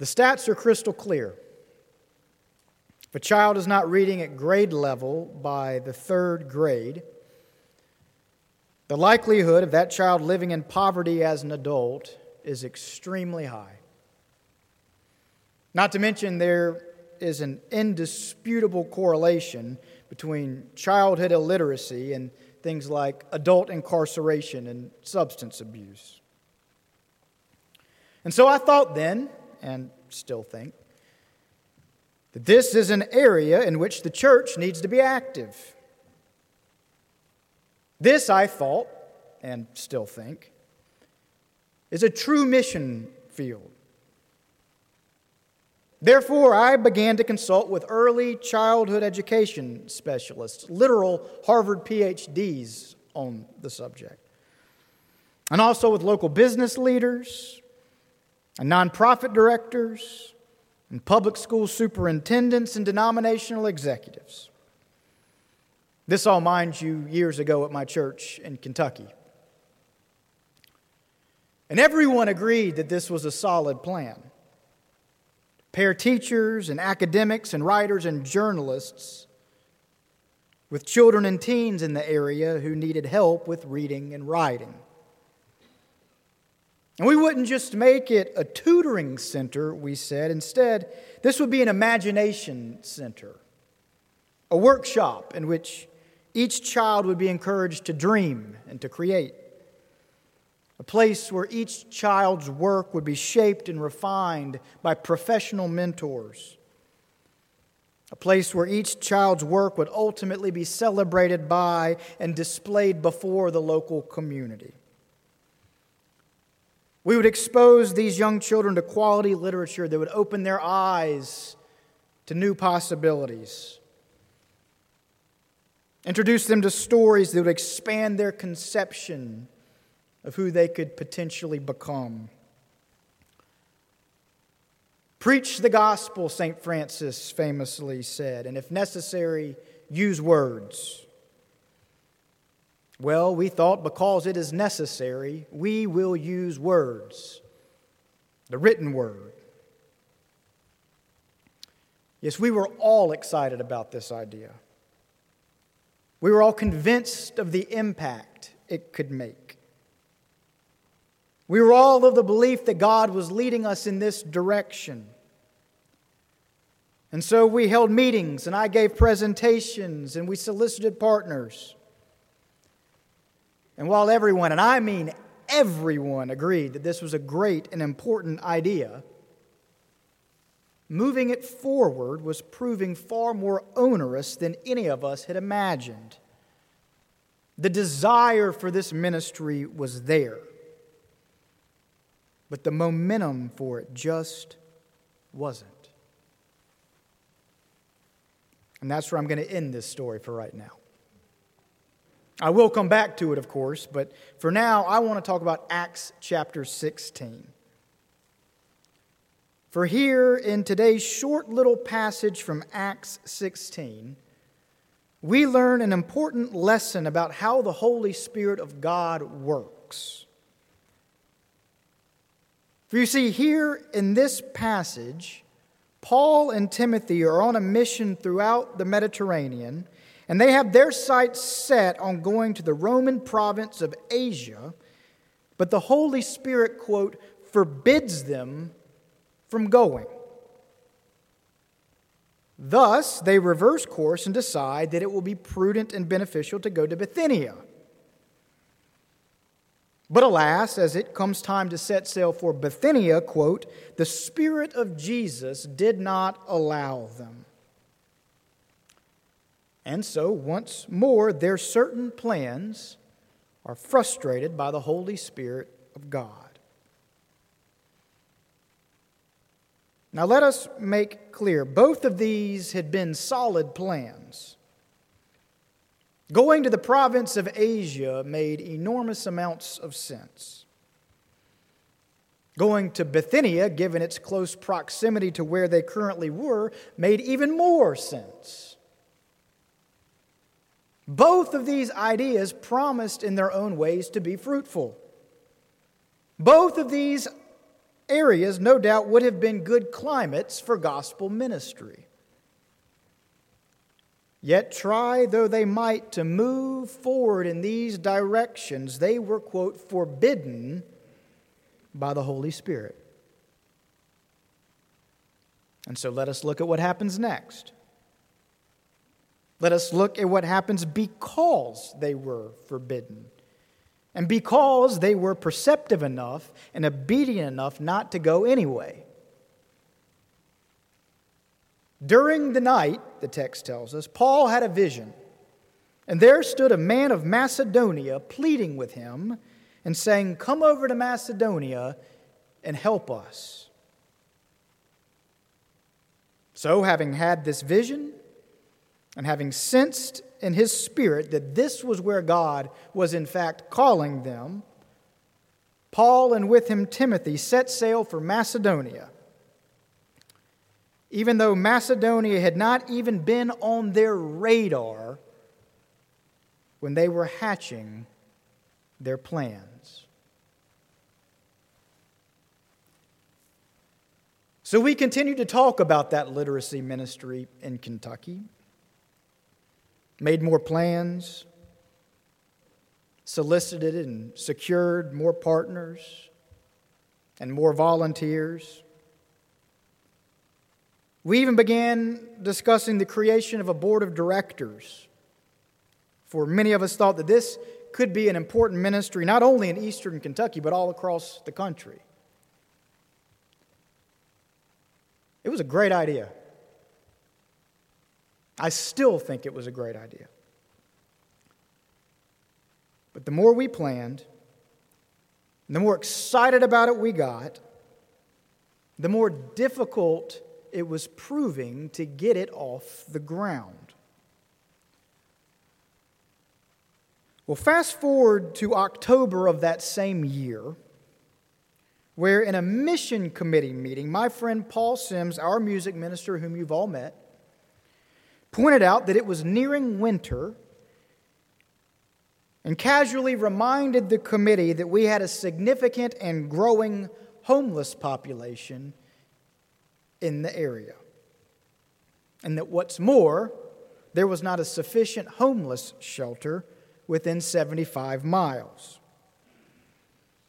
The stats are crystal clear. If a child is not reading at grade level by the third grade, the likelihood of that child living in poverty as an adult is extremely high. Not to mention, there is an indisputable correlation between childhood illiteracy and things like adult incarceration and substance abuse. And so I thought then, and still think, that this is an area in which the church needs to be active. This, I thought, and still think, is a true mission field. Therefore, I began to consult with early childhood education specialists, literal Harvard PhDs on the subject, and also with local business leaders and nonprofit directors and public school superintendents and denominational executives. This all, mind you, years ago at my church in Kentucky. And everyone agreed that this was a solid plan. Pair teachers and academics and writers and journalists with children and teens in the area who needed help with reading and writing. And we wouldn't just make it a tutoring center, we said. Instead, this would be an imagination center, a workshop in which each child would be encouraged to dream and to create, a place where each child's work would be shaped and refined by professional mentors, a place where each child's work would ultimately be celebrated by and displayed before the local community. We would expose these young children to quality literature that would open their eyes to new possibilities. Introduce them to stories that would expand their conception of who they could potentially become. Preach the gospel, St. Francis famously said, and if necessary, use words. Well, we thought because it is necessary, we will use words, the written word. Yes, we were all excited about this idea. We were all convinced of the impact it could make. We were all of the belief that God was leading us in this direction. And so we held meetings, and I gave presentations, and we solicited partners. And while everyone, and I mean everyone, agreed that this was a great and important idea, moving it forward was proving far more onerous than any of us had imagined. The desire for this ministry was there, but the momentum for it just wasn't. And that's where I'm going to end this story for right now. I will come back to it, of course, but for now, I want to talk about Acts chapter 16. For here in today's short little passage from Acts 16, we learn an important lesson about how the Holy Spirit of God works. For you see, here in this passage, Paul and Timothy are on a mission throughout the Mediterranean and they have their sights set on going to the Roman province of Asia, but the Holy Spirit, quote, forbids them from going. Thus, they reverse course and decide that it will be prudent and beneficial to go to Bithynia. But alas, as it comes time to set sail for Bithynia, quote, the Spirit of Jesus did not allow them. And so, once more, their certain plans are frustrated by the Holy Spirit of God. Now, let us make clear both of these had been solid plans. Going to the province of Asia made enormous amounts of sense. Going to Bithynia, given its close proximity to where they currently were, made even more sense. Both of these ideas promised in their own ways to be fruitful. Both of these areas, no doubt, would have been good climates for gospel ministry. Yet, try though they might to move forward in these directions, they were, quote, forbidden by the Holy Spirit. And so let us look at what happens next. Let us look at what happens because they were forbidden. And because they were perceptive enough and obedient enough not to go anyway. During the night, the text tells us, Paul had a vision. And there stood a man of Macedonia pleading with him and saying, Come over to Macedonia and help us. So, having had this vision and having sensed in his spirit that this was where God was in fact calling them, Paul and with him Timothy set sail for Macedonia even though Macedonia had not even been on their radar when they were hatching their plans. So we continue to talk about that literacy ministry in Kentucky, made more plans, solicited and secured more partners and more volunteers. We even began discussing the creation of a board of directors. For many of us thought that this could be an important ministry, not only in eastern Kentucky, but all across the country. It was a great idea. I still think it was a great idea. But the more we planned, the more excited about it we got, the more difficult it was proving to get it off the ground. Well, fast forward to October of that same year, where in a mission committee meeting, my friend Paul Sims, our music minister, whom you've all met, pointed out that it was nearing winter and casually reminded the committee that we had a significant and growing homeless population in the area. And that what's more, there was not a sufficient homeless shelter within 75 miles.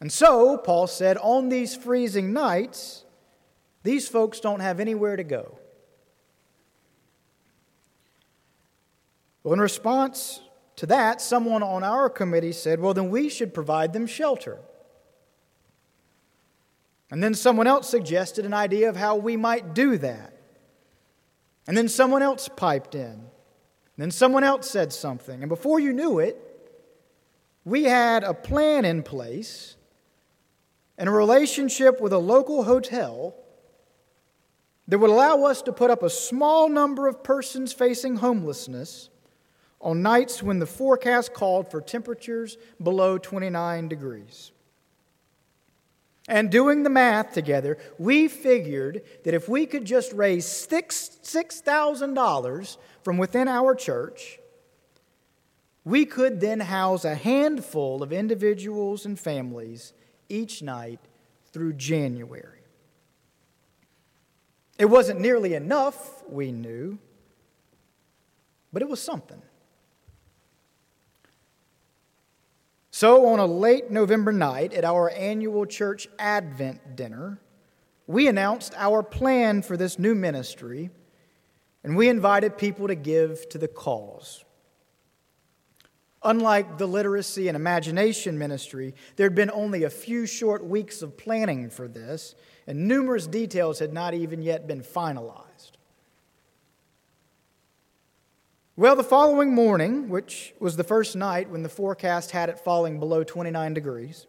And so, Paul said, on these freezing nights, these folks don't have anywhere to go. Well, in response to that, someone on our committee said, well, then we should provide them shelter. And then someone else suggested an idea of how we might do that. And then someone else piped in. And then someone else said something. And before you knew it, we had a plan in place and a relationship with a local hotel that would allow us to put up a small number of persons facing homelessness on nights when the forecast called for temperatures below 29 degrees. And doing the math together, we figured that if we could just raise $6,000 from within our church, we could then house a handful of individuals and families each night through January. It wasn't nearly enough, we knew, but it was something. So, on a late November night at our annual church Advent dinner, we announced our plan for this new ministry and we invited people to give to the cause. Unlike the literacy and imagination ministry, there had been only a few short weeks of planning for this, and numerous details had not even yet been finalized. Well, the following morning, which was the first night when the forecast had it falling below 29 degrees,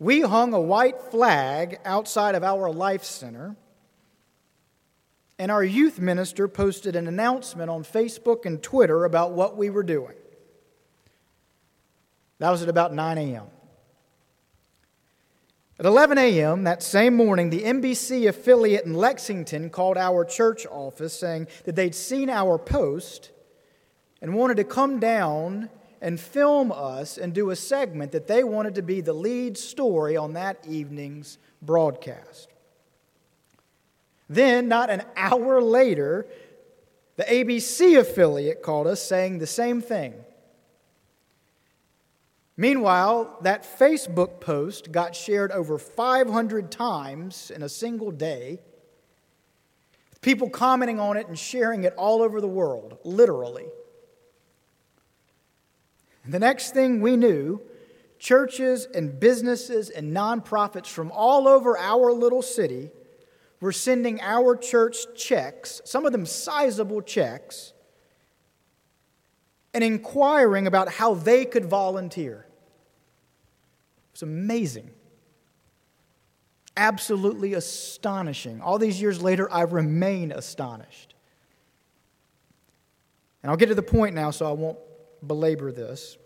we hung a white flag outside of our life center, and our youth minister posted an announcement on Facebook and Twitter about what we were doing. That was at about 9 a.m. At 11 a.m. that same morning, the NBC affiliate in Lexington called our church office saying that they'd seen our post and wanted to come down and film us and do a segment that they wanted to be the lead story on that evening's broadcast. Then, not an hour later, the ABC affiliate called us saying the same thing. Meanwhile, that Facebook post got shared over 500 times in a single day, people commenting on it and sharing it all over the world, literally. And the next thing we knew, churches and businesses and nonprofits from all over our little city were sending our church checks, some of them sizable checks, and inquiring about how they could volunteer. It's amazing. Absolutely astonishing. All these years later, I remain astonished. And I'll get to the point now, so I won't belabor this.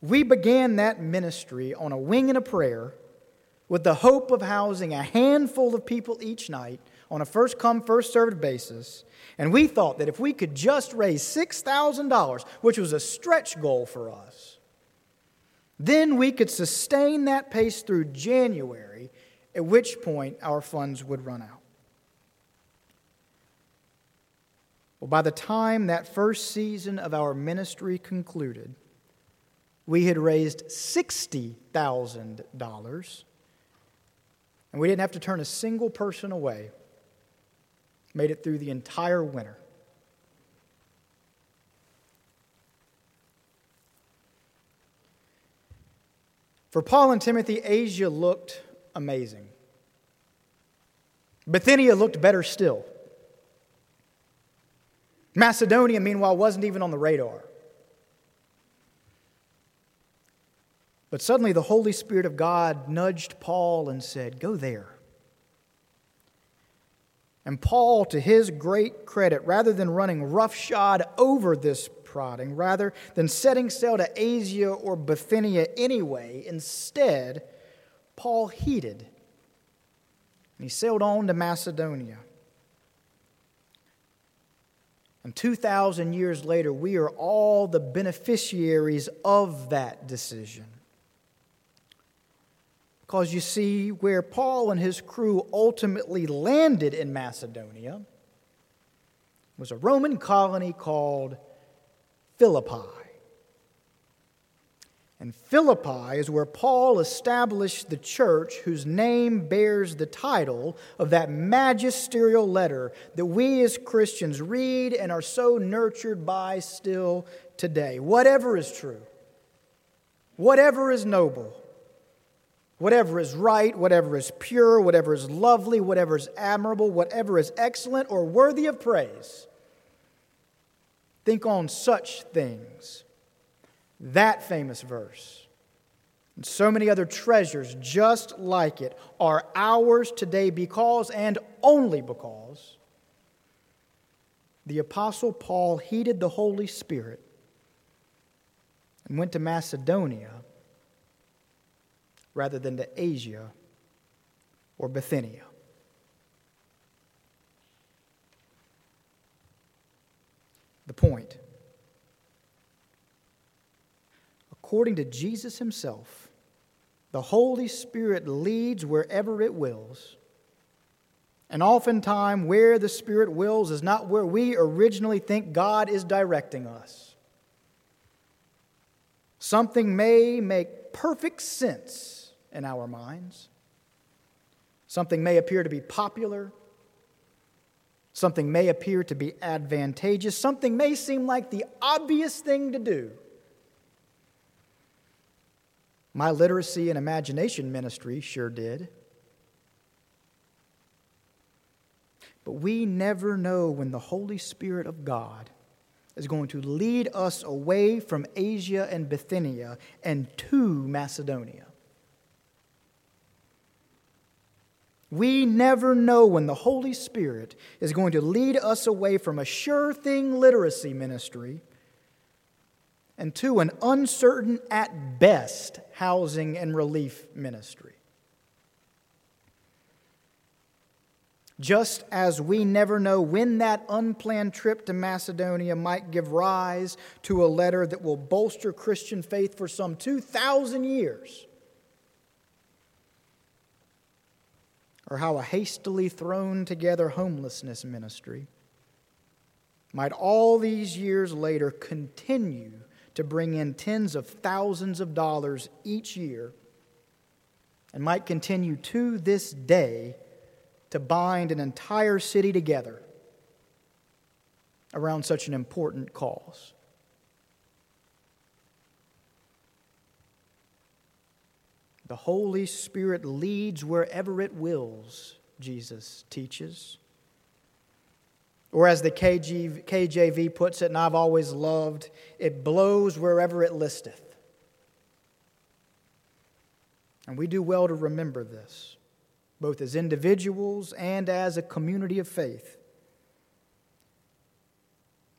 We began that ministry on a wing and a prayer with the hope of housing a handful of people each night on a first come, first served basis. And we thought that if we could just raise $6,000, which was a stretch goal for us, then we could sustain that pace through January, at which point our funds would run out. Well, by the time that first season of our ministry concluded, we had raised $60,000 and we didn't have to turn a single person away. Made it through the entire winter. For Paul and Timothy, Asia looked amazing. Bithynia looked better still. Macedonia, meanwhile, wasn't even on the radar. But suddenly the Holy Spirit of God nudged Paul and said, Go there. And Paul, to his great credit, rather than running roughshod over this prodding, rather than setting sail to Asia or Bithynia anyway, instead, Paul heeded. And he sailed on to Macedonia. And 2,000 years later, we are all the beneficiaries of that decision. Because you see, where Paul and his crew ultimately landed in Macedonia was a Roman colony called Philippi. And Philippi is where Paul established the church whose name bears the title of that magisterial letter that we as Christians read and are so nurtured by still today. Whatever is true, whatever is noble, Whatever is right, whatever is pure, whatever is lovely, whatever is admirable, whatever is excellent or worthy of praise, think on such things. That famous verse and so many other treasures just like it are ours today because and only because the Apostle Paul heeded the Holy Spirit and went to Macedonia rather than to Asia or Bithynia. The point according to Jesus himself, the Holy Spirit leads wherever it wills. And oftentimes, where the Spirit wills is not where we originally think God is directing us. Something may make perfect sense in our minds. Something may appear to be popular. Something may appear to be advantageous. Something may seem like the obvious thing to do. My literacy and imagination ministry sure did. But we never know when the Holy Spirit of God is going to lead us away from Asia and Bithynia and to Macedonia. We never know when the Holy Spirit is going to lead us away from a sure thing literacy ministry and to an uncertain at best housing and relief ministry. just as we never know when that unplanned trip to Macedonia might give rise to a letter that will bolster Christian faith for some 2,000 years, or how a hastily thrown together homelessness ministry might all these years later continue to bring in tens of thousands of dollars each year and might continue to this day to bind an entire city together around such an important cause. The Holy Spirit leads wherever it wills, Jesus teaches. Or as the KJV puts it, and I've always loved, it blows wherever it listeth. And we do well to remember this both as individuals and as a community of faith.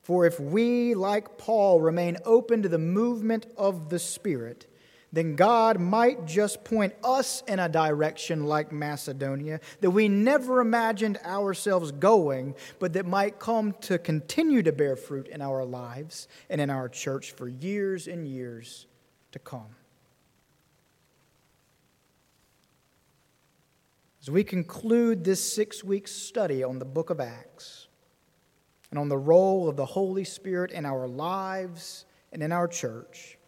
For if we, like Paul, remain open to the movement of the Spirit, then God might just point us in a direction like Macedonia that we never imagined ourselves going, but that might come to continue to bear fruit in our lives and in our church for years and years to come. As we conclude this six week study on the book of Acts and on the role of the Holy Spirit in our lives and in our church,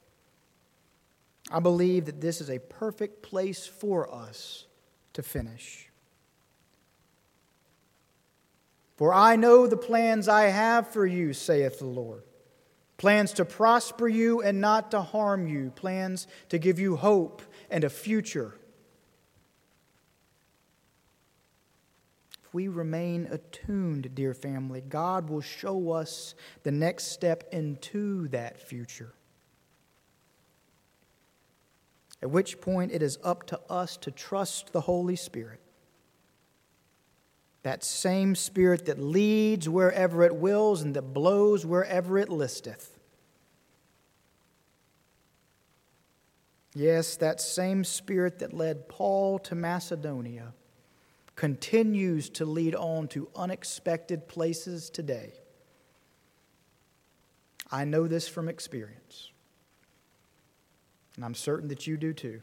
I believe that this is a perfect place for us to finish. For I know the plans I have for you, saith the Lord plans to prosper you and not to harm you, plans to give you hope and a future. If we remain attuned, dear family, God will show us the next step into that future. At which point it is up to us to trust the Holy Spirit. That same Spirit that leads wherever it wills and that blows wherever it listeth. Yes, that same Spirit that led Paul to Macedonia continues to lead on to unexpected places today. I know this from experience, and I'm certain that you do too.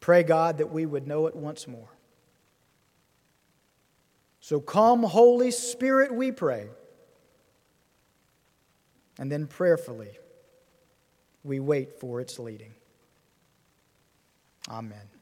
Pray, God, that we would know it once more. So come, Holy Spirit, we pray. And then prayerfully, we wait for its leading. Amen.